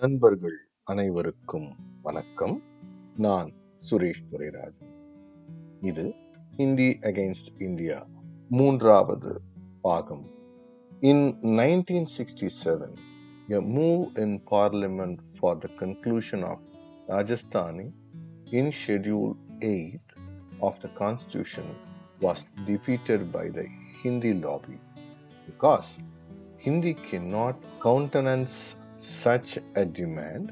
நண்பர்கள் அனைவருக்கும் வணக்கம் நான் சுரேஷ் துரைராஜ் இது ஹிந்தி அகைன்ஸ்ட் இந்தியா மூன்றாவது பாகம் இன் 1967 a move in parliament for the conclusion of rajasthani in schedule 8 of the constitution was defeated by the hindi lobby because hindi cannot countenance such a demand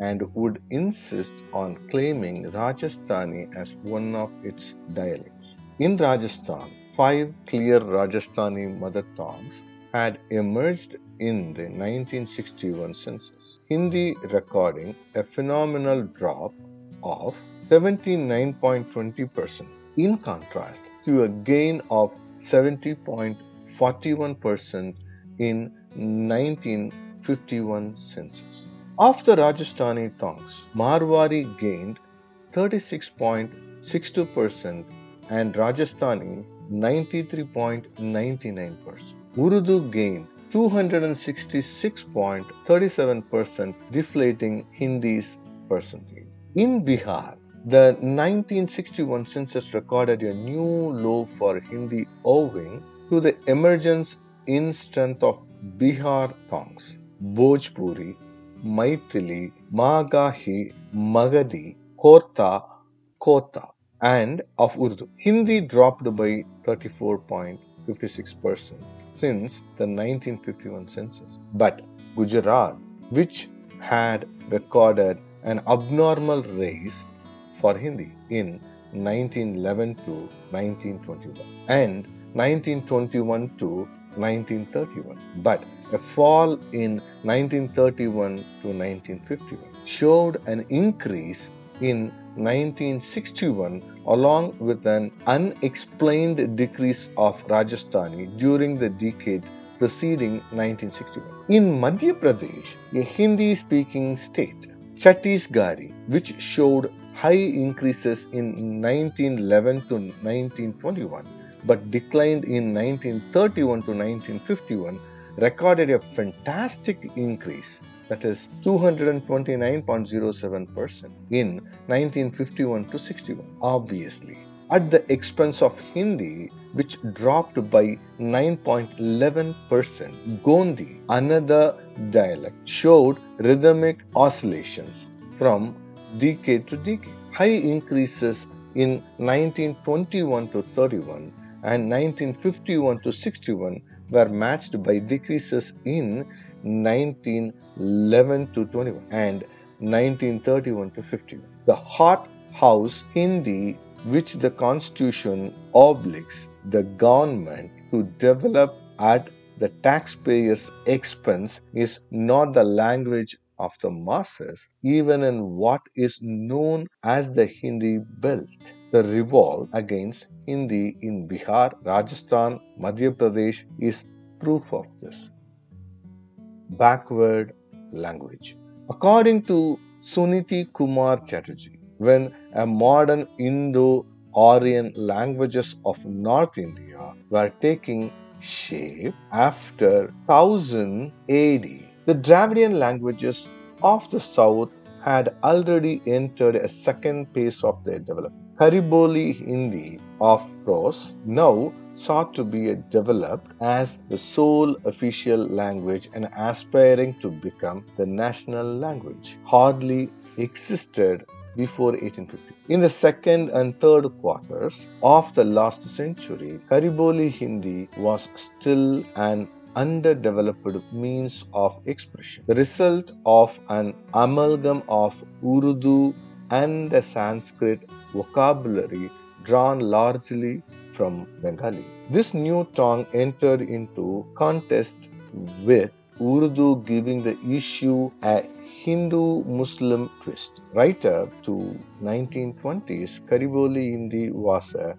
and would insist on claiming Rajasthani as one of its dialects. In Rajasthan, five clear Rajasthani mother tongues had emerged in the 1961 census. Hindi recording a phenomenal drop of 79.20%, in contrast to a gain of 70.41% in 1951 census. Of the Rajasthani tongues, Marwari gained 36.62% and Rajasthani 93.99%. Urdu gained 266.37%, deflating Hindi's percentage. In Bihar, the 1961 census recorded a new low for Hindi owing to the emergence in strength of Bihar tongues. Bhojpuri, Maithili, Magahi, Magadhi, Korta, Kota, and of Urdu. Hindi dropped by 34.56% since the 1951 census. But Gujarat, which had recorded an abnormal rise for Hindi in 1911 to 1921 and 1921 to 1931, but a fall in 1931 to 1951 showed an increase in 1961 along with an unexplained decrease of Rajasthani during the decade preceding 1961. In Madhya Pradesh, a Hindi speaking state, Chhattisgarh, which showed high increases in 1911 to 1921 but declined in 1931 to 1951, recorded a fantastic increase that is 229.07% in 1951 to 61 obviously. At the expense of hindi which dropped by 9.11% gondi another dialect showed rhythmic oscillations from decade to decade high increases in 1921 to 31 and 1951 to 61 were matched by decreases in 1911 to 21 and 1931 to 51. The hot house Hindi, which the constitution obliges the government to develop at the taxpayer's expense, is not the language of the masses, even in what is known as the Hindi belt. The revolt against Hindi in Bihar, Rajasthan, Madhya Pradesh is proof of this. Backward language. According to Suniti Kumar Chatterjee, when a modern Indo Aryan languages of North India were taking shape after 1000 AD, the Dravidian languages of the south had already entered a second phase of their development. Hariboli Hindi of prose now sought to be developed as the sole official language and aspiring to become the national language. Hardly existed before 1850. In the second and third quarters of the last century, Hariboli Hindi was still an underdeveloped means of expression. The result of an amalgam of Urdu and the Sanskrit vocabulary drawn largely from Bengali. This new tongue entered into contest with Urdu giving the issue a Hindu Muslim twist. Right up to 1920s, Kariboli Hindi was a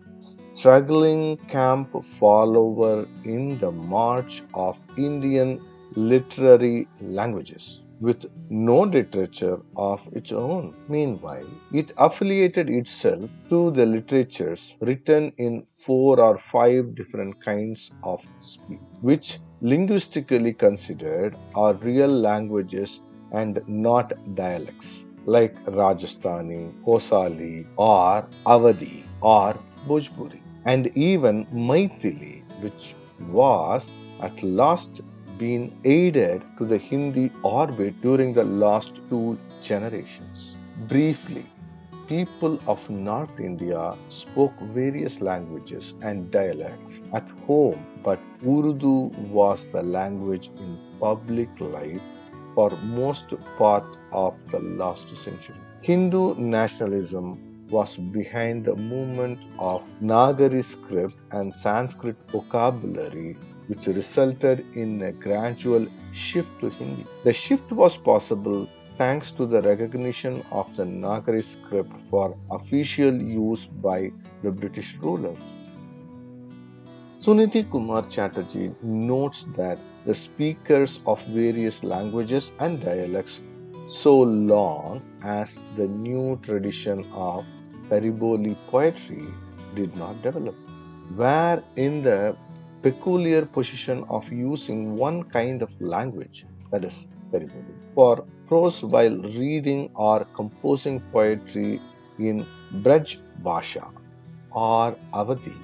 struggling camp follower in the march of Indian literary languages with no literature of its own. Meanwhile, it affiliated itself to the literatures written in four or five different kinds of speech, which linguistically considered are real languages and not dialects like Rajasthani, Kosali, or Awadhi or Bhojpuri, and even Maithili, which was at last been aided to the Hindi orbit during the last two generations. Briefly, people of North India spoke various languages and dialects at home, but Urdu was the language in public life for most part of the last century. Hindu nationalism was behind the movement of Nagari script and Sanskrit vocabulary, which resulted in a gradual shift to Hindi. The shift was possible thanks to the recognition of the Nagari script for official use by the British rulers. Suniti Kumar Chatterjee notes that the speakers of various languages and dialects so long as the new tradition of Kariboli poetry did not develop, were in the peculiar position of using one kind of language, that is, Kariboli, for prose while reading or composing poetry in Braj Bhasha or Awadhi,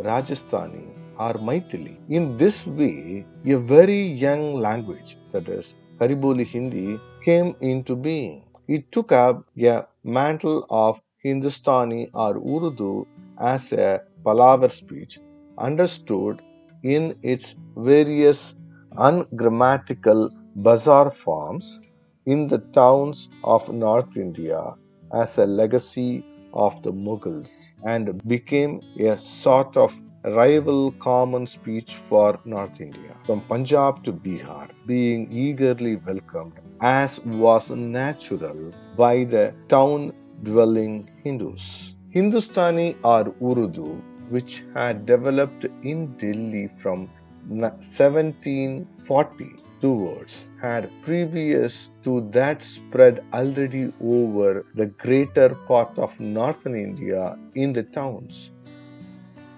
Rajasthani or Maithili. In this way, a very young language, that is, Kariboli Hindi, came into being. It took up a mantle of Hindustani or Urdu as a palaver speech, understood in its various ungrammatical bazaar forms in the towns of North India as a legacy of the Mughals and became a sort of rival common speech for North India, from Punjab to Bihar, being eagerly welcomed as was natural by the town dwelling Hindus. Hindustani or Urdu, which had developed in Delhi from 1740 towards, had previous to that spread already over the greater part of northern India in the towns.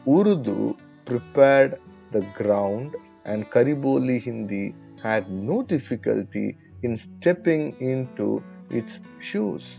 Urdu prepared the ground and Kariboli Hindi had no difficulty in stepping into its shoes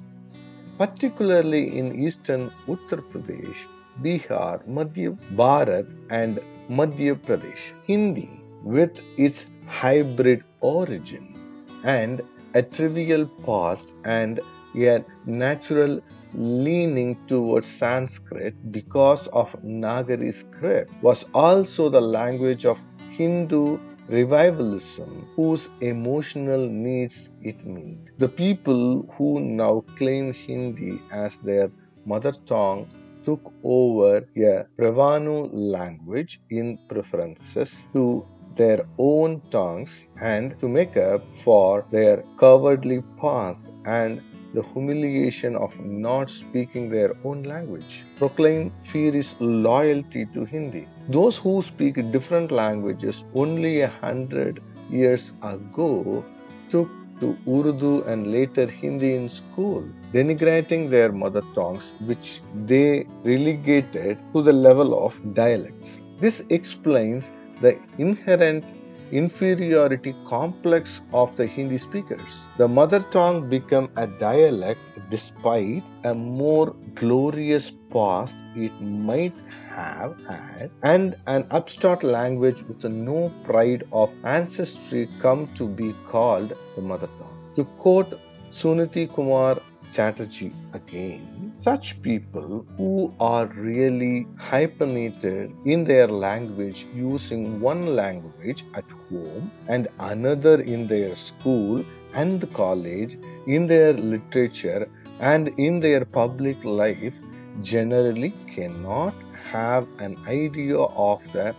particularly in eastern Uttar Pradesh, Bihar, Madhya Bharat, and Madhya Pradesh. Hindi, with its hybrid origin and a trivial past and a natural leaning towards Sanskrit because of Nagari script, was also the language of Hindu revivalism whose emotional needs it meet. The people who now claim Hindi as their mother tongue took over a parvenu language in preferences to their own tongues and to make up for their cowardly past and the humiliation of not speaking their own language. Proclaim fierce loyalty to Hindi. Those who speak different languages only a hundred years ago took to Urdu and later Hindi in school, denigrating their mother tongues, which they relegated to the level of dialects. This explains the inherent inferiority complex of the Hindi speakers. The mother tongue became a dialect despite a more glorious past it might have had, and an upstart language with no pride of ancestry come to be called the mother tongue. To quote Suniti Kumar Chatterjee again. Such people who are really hyphenated in their language using one language at home and another in their school and college, in their literature and in their public life generally cannot have an idea of the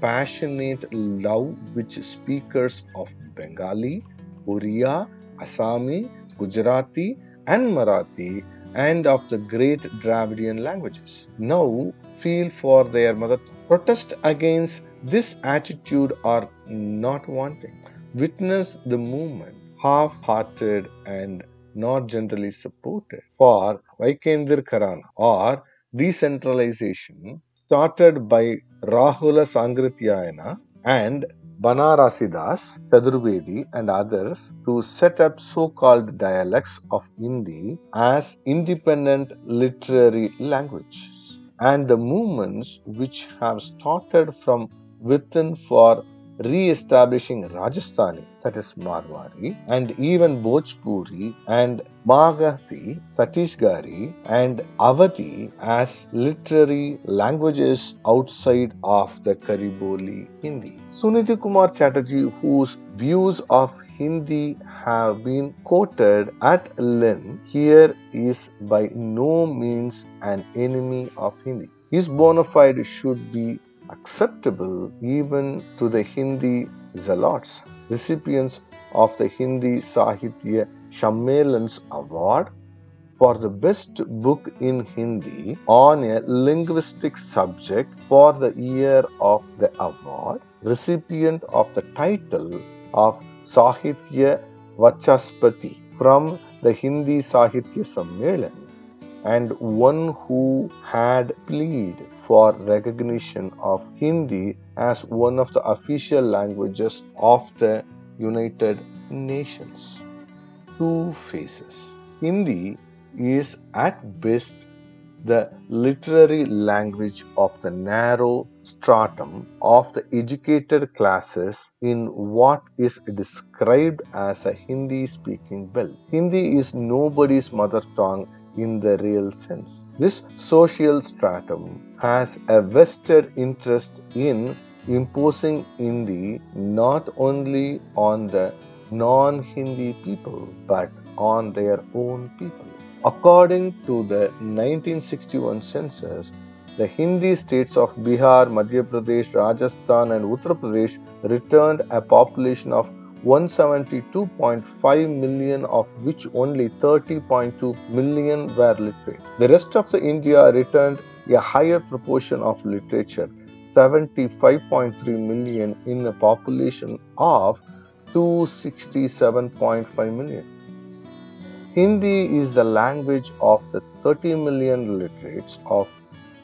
passionate love which speakers of Bengali, Oriya, Assami, Gujarati, and Marathi and of the great Dravidian languages. Now feel for their mother. Protest against this attitude are not wanting. Witness the movement, half hearted and not generally supported, for Vaikendir Karana or decentralization started by Rahula Sankrityayana and Banarasidas, Chaturvedi, and others to set up so called dialects of Hindi as independent literary languages. And the movements which have started from within for re-establishing Rajasthani, that is Marwari, and even Bhojpuri and Magadhi, Chhattisgarhi, and Awadhi as literary languages outside of the Kariboli Hindi. Suniti Kumar Chatterjee, whose views of Hindi have been quoted at length, here is by no means an enemy of Hindi. His bona fide should be acceptable even to the Hindi zealots, recipients of the Hindi Sahitya Sammelans Award for the best book in Hindi on a linguistic subject for the year of the award, recipient of the title of Sahitya Vachaspati from the Hindi Sahitya Sammelan and one who had plead for recognition of Hindi as one of the official languages of the United Nations. Two faces. Hindi is at best the literary language of the narrow stratum of the educated classes in what is described as a Hindi speaking belt. Hindi is nobody's mother tongue in the real sense. This social stratum has a vested interest in imposing Hindi not only on the non Hindi people but on their own people. According to the 1961 census, the Hindi states of Bihar, Madhya Pradesh, Rajasthan, and Uttar Pradesh returned a population of 172.5 million of which only 30.2 million were literate. The rest of the India returned a higher proportion of literature, 75.3 million in a population of 267.5 million. Hindi is the language of the 30 million literates of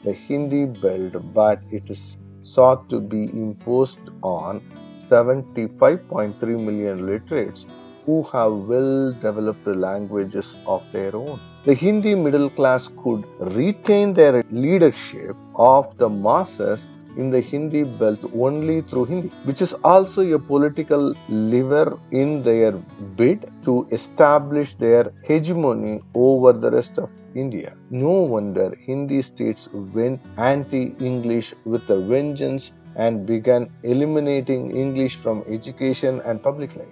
the Hindi belt, but it is sought to be imposed on 75.3 million literates who have well developed languages of their own. The Hindi middle class could retain their leadership of the masses in the Hindi belt only through Hindi, which is also a political lever in their bid to establish their hegemony over the rest of India. No wonder Hindi states went anti English with a vengeance and began eliminating English from education and public life.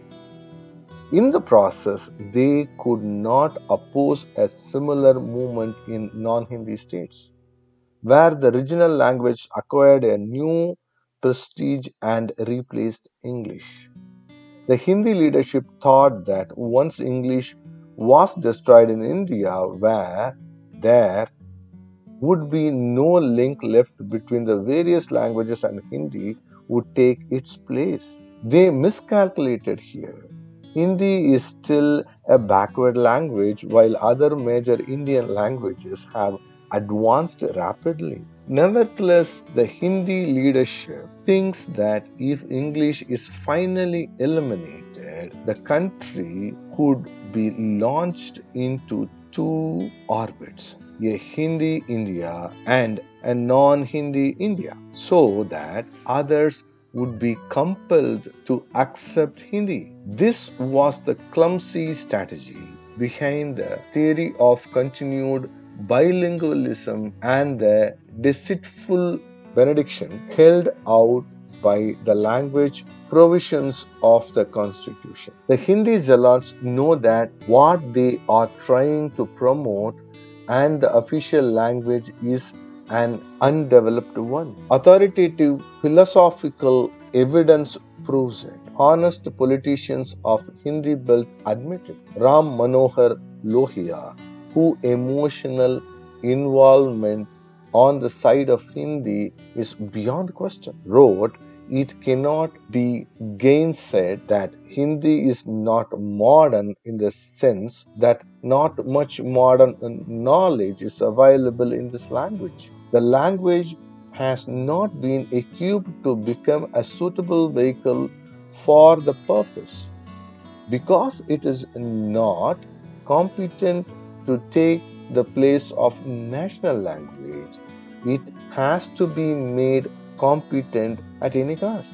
In the process, they could not oppose a similar movement in non Hindi states, where the regional language acquired a new prestige and replaced English. The Hindi leadership thought that once English was destroyed in India, where there would be no link left between the various languages and Hindi would take its place. They miscalculated here. Hindi is still a backward language while other major Indian languages have advanced rapidly. Nevertheless, the Hindi leadership thinks that if English is finally eliminated, the country could be launched into two orbits a Hindi India and a non Hindi India, so that others would be compelled to accept Hindi. This was the clumsy strategy behind the theory of continued bilingualism and the deceitful benediction held out by the language provisions of the constitution. The Hindi zealots know that what they are trying to promote and the official language is an undeveloped one. Authoritative philosophical evidence proves it. Honest politicians of Hindi belt admitted. Ram Manohar Lohia, who emotional involvement on the side of Hindi is beyond question, wrote it cannot be gainsaid that Hindi is not modern in the sense that not much modern knowledge is available in this language. The language has not been equipped to become a suitable vehicle for the purpose. Because it is not competent to take the place of national language, it has to be made competent at any cost.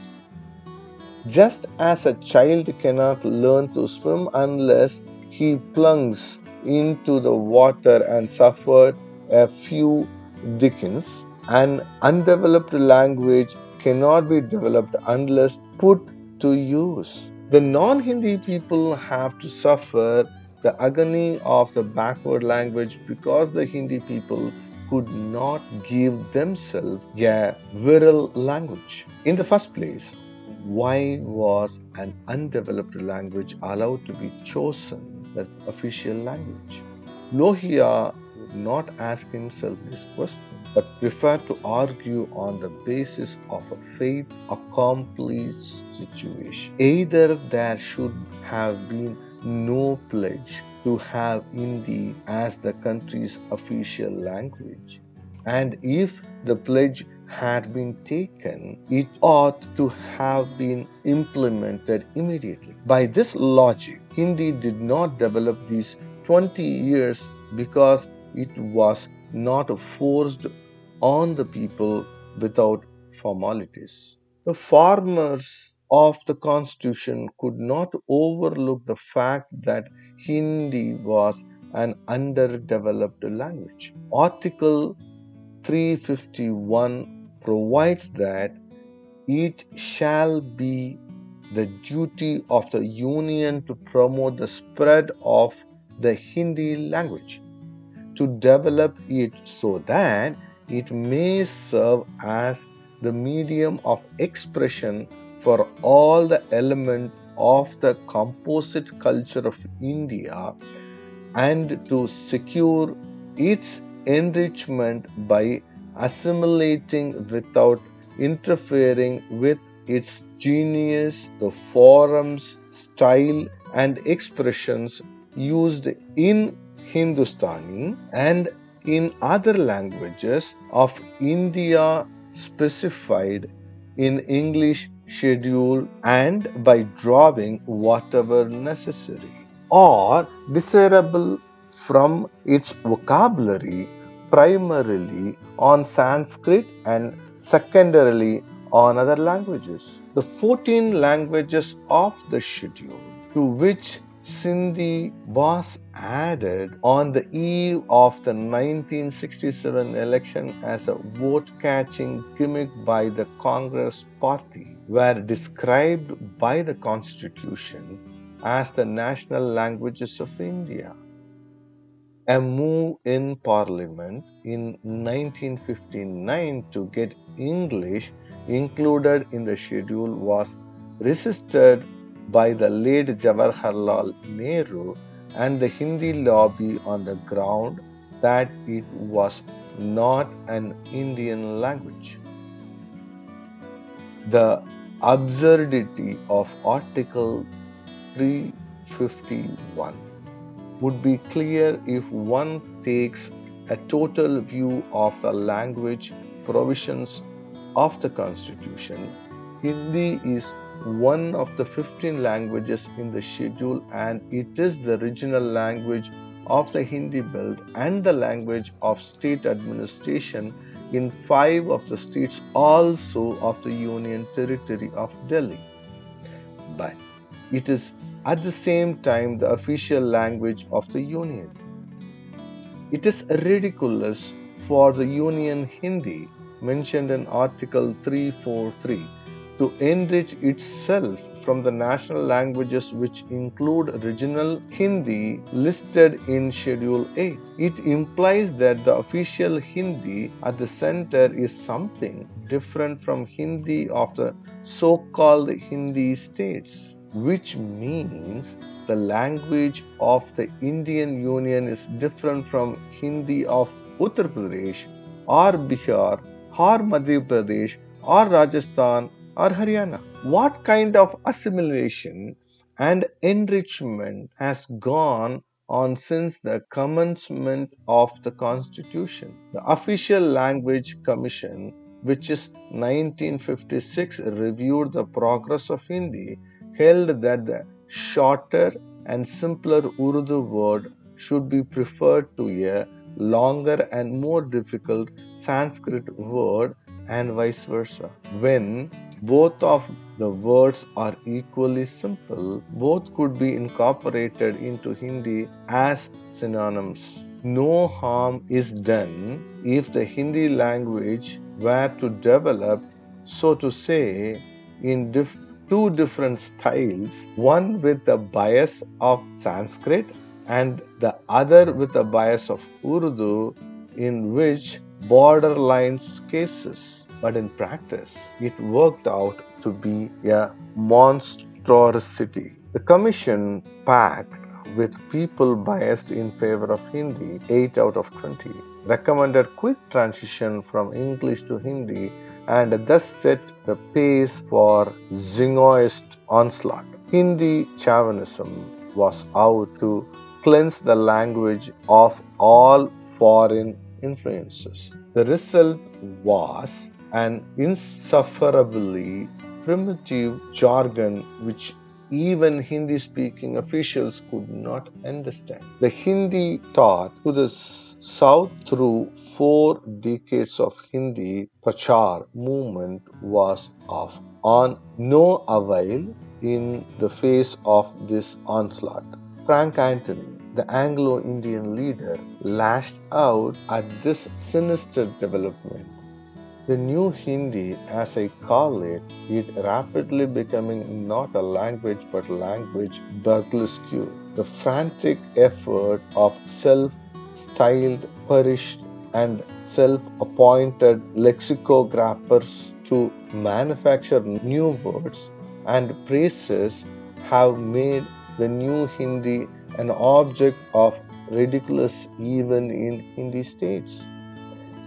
Just as a child cannot learn to swim unless he plunges into the water and suffered a few dickens, an undeveloped language cannot be developed unless put to use. The non Hindi people have to suffer the agony of the backward language because the Hindi people could not give themselves a virile language. In the first place, why was an undeveloped language allowed to be chosen the official language? Lohia would not ask himself this question, but prefer to argue on the basis of a faith accomplished situation. Either there should have been no pledge to have Hindi as the country's official language, and if the pledge had been taken, it ought to have been implemented immediately. By this logic, Hindi did not develop these 20 years because it was not forced on the people without formalities. The farmers of the constitution could not overlook the fact that Hindi was an underdeveloped language. Article 351 provides that it shall be the duty of the Union to promote the spread of the Hindi language, to develop it so that it may serve as the medium of expression for all the elements of the composite culture of India and to secure its enrichment by assimilating without interfering with its genius, the forms, style, and expressions used in Hindustani and in other languages of India specified in English schedule and by drawing whatever necessary or desirable from its vocabulary primarily on Sanskrit and secondarily on other languages. The 14 languages of the schedule to which Sindhi was added on the eve of the 1967 election as a vote catching gimmick by the Congress party were described by the Constitution as the national languages of India. A move in Parliament in 1959 to get English included in the schedule was resisted by the late Jawaharlal Nehru and the Hindi lobby on the ground that it was not an Indian language. The absurdity of Article 351 would be clear if one takes a total view of the language provisions of the Constitution. Hindi is one of the 15 languages in the schedule and it is the regional language of the Hindi belt and the language of state administration in five of the states also of the Union Territory of Delhi. But it is at the same time the official language of the Union. It is ridiculous for the Union Hindi mentioned in Article 343 to enrich itself from the national languages which include regional Hindi listed in Schedule A. It implies that the official Hindi at the center is something different from Hindi of the so called Hindi states, which means the language of the Indian Union is different from Hindi of Uttar Pradesh or Bihar or Madhya Pradesh or Rajasthan or Haryana. What kind of assimilation and enrichment has gone on since the commencement of the Constitution? The Official Language Commission which is 1956 reviewed the progress of Hindi, held that the shorter and simpler Urdu word should be preferred to a longer and more difficult Sanskrit word and vice versa. When both of the words are equally simple, both could be incorporated into Hindi as synonyms. No harm is done if the Hindi language were to develop, so to say, in dif- two different styles, one with the bias of Sanskrit and the other with the bias of Urdu, in which borderlines cases. But in practice, it worked out to be a monstrosity. The commission packed with people biased in favor of Hindi, 8 out of 20, recommended quick transition from English to Hindi and thus set the pace for jingoist onslaught. Hindi chauvinism was out to cleanse the language of all foreign influences. The result was an insufferably primitive jargon which even Hindi speaking officials could not understand. The Hindi taught to the South through four decades of Hindi Prachar movement was of on no avail in the face of this onslaught. Frank Anthony, the Anglo Indian leader, lashed out at this sinister development. The new Hindi, as I call it, it rapidly becoming not a language but language burlesque. The frantic effort of self-styled, perished, and self-appointed lexicographers to manufacture new words and phrases have made the new Hindi an object of ridiculous even in Hindi states.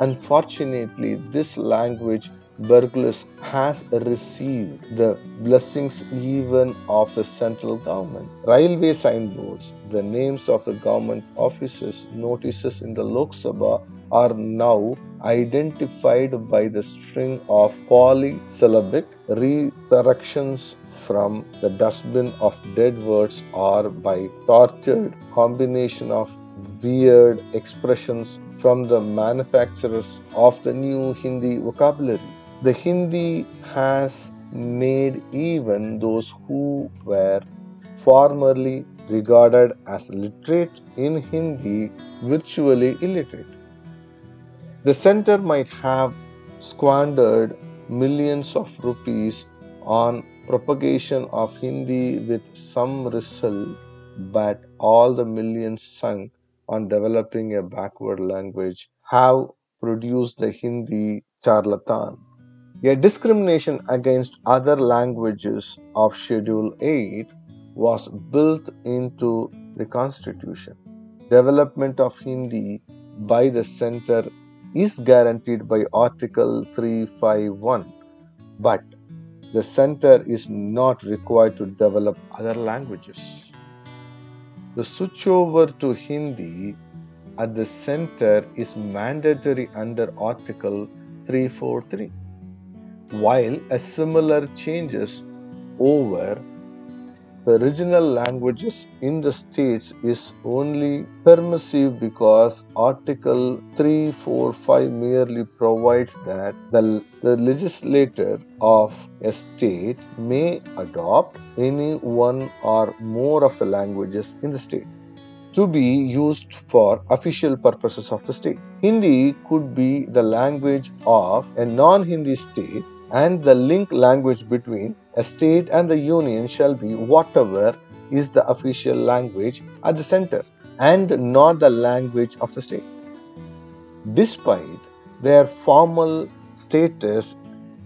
Unfortunately, this language burglars has received the blessings even of the central government. Railway signboards, the names of the government offices, notices in the Lok Sabha are now identified by the string of polysyllabic resurrections from the dustbin of dead words or by tortured combination of weird expressions from the manufacturers of the new Hindi vocabulary. The Hindi has made even those who were formerly regarded as literate in Hindi virtually illiterate. The center might have squandered millions of rupees on propagation of Hindi with some result, but all the millions sunk on developing a backward language have produced the Hindi charlatan. A discrimination against other languages of Schedule 8 was built into the Constitution. Development of Hindi by the center is guaranteed by Article 351, but the center is not required to develop other languages. The switchover to Hindi at the center is mandatory under Article 343, while a similar changes over the original languages in the states is only permissive because Article 345 merely provides that the, the legislator of a state may adopt any one or more of the languages in the state to be used for official purposes of the state. Hindi could be the language of a non Hindi state and the link language between a state and the union shall be whatever is the official language at the center and not the language of the state. Despite their formal status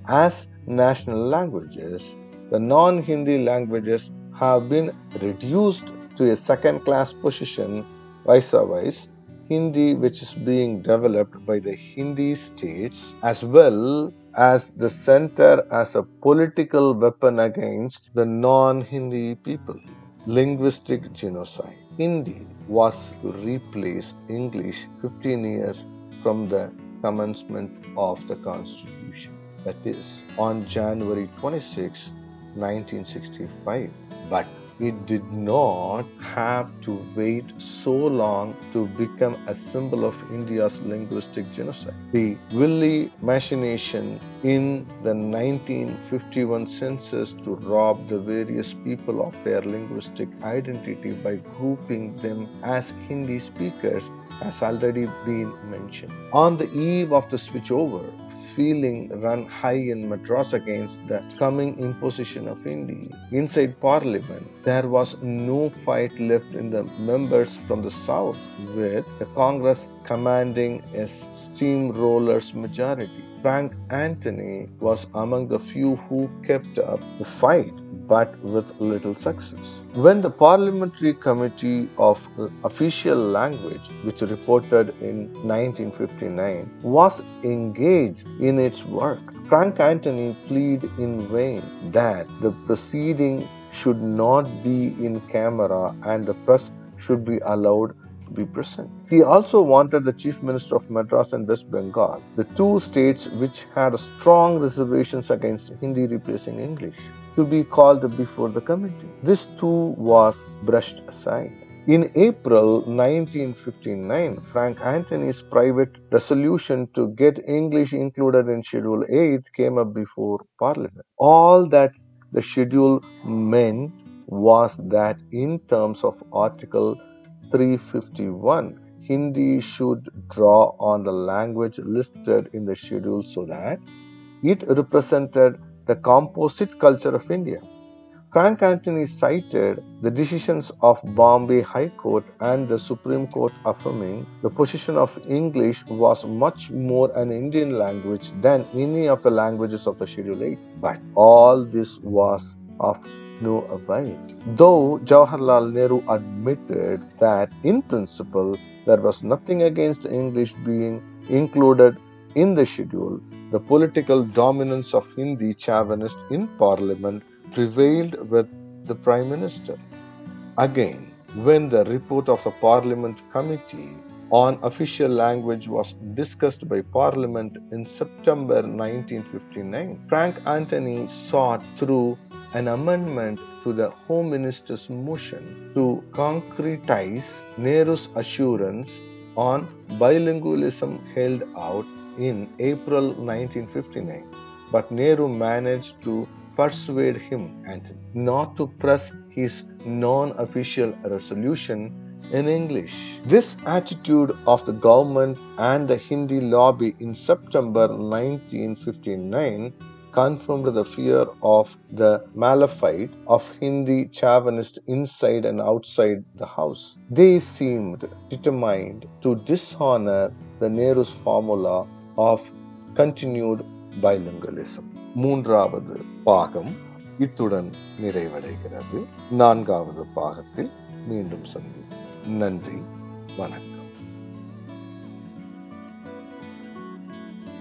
as national languages, the non Hindi languages have been reduced to a second class position vice versa. Hindi, which is being developed by the Hindi states as well as the center as a political weapon against the non Hindi people. Linguistic genocide. Hindi was to replace English 15 years from the commencement of the Constitution, that is, on January 26, 1965. But it did not have to wait so long to become a symbol of India's linguistic genocide. The Willy machination in the 1951 census to rob the various people of their linguistic identity by grouping them as Hindi speakers has already been mentioned. On the eve of the switchover, feeling run high in Madras against the coming imposition of India. Inside Parliament, there was no fight left in the members from the south, with the Congress commanding a steamroller's majority. Frank Anthony was among the few who kept up the fight, but with little success. When the Parliamentary Committee of Official Language, which reported in 1959, was engaged in its work, Frank Anthony pleaded in vain that the proceeding should not be in camera and the press should be allowed to be present. He also wanted the Chief Minister of Madras and West Bengal, the two states which had strong reservations against Hindi replacing English, to be called before the committee. This too was brushed aside. In April 1959, Frank Anthony's private resolution to get English included in Schedule 8 came up before Parliament. All that the schedule meant was that, in terms of Article 351, Hindi should draw on the language listed in the schedule so that it represented the composite culture of India. Frank Anthony cited the decisions of Bombay High Court and the Supreme Court affirming the position of English was much more an Indian language than any of the languages of the Schedule 8. But all this was of no avail. Though Jawaharlal Nehru admitted that in principle there was nothing against English being included in the schedule, the political dominance of Hindi chauvinist in parliament prevailed with the Prime Minister. Again, when the report of the Parliament Committee on official language was discussed by Parliament in September 1959, Frank Anthony sought through an amendment to the Home Minister's motion to concretize Nehru's assurance on bilingualism held out in April 1959. But Nehru managed to persuade him, and not to press his non official resolution in English. This attitude of the government and the Hindi lobby in September 1959 confirmed the fear of the malafide of Hindi chauvinists inside and outside the house. They seemed determined to dishonor the Nehru's formula of continued bilingualism மூன்றாவது பாகம் இத்துடன் நிறைவடைகிறது. நான்காவது பாகத்தில் மீண்டும் சந்தி நன்றி. வணக்கம்.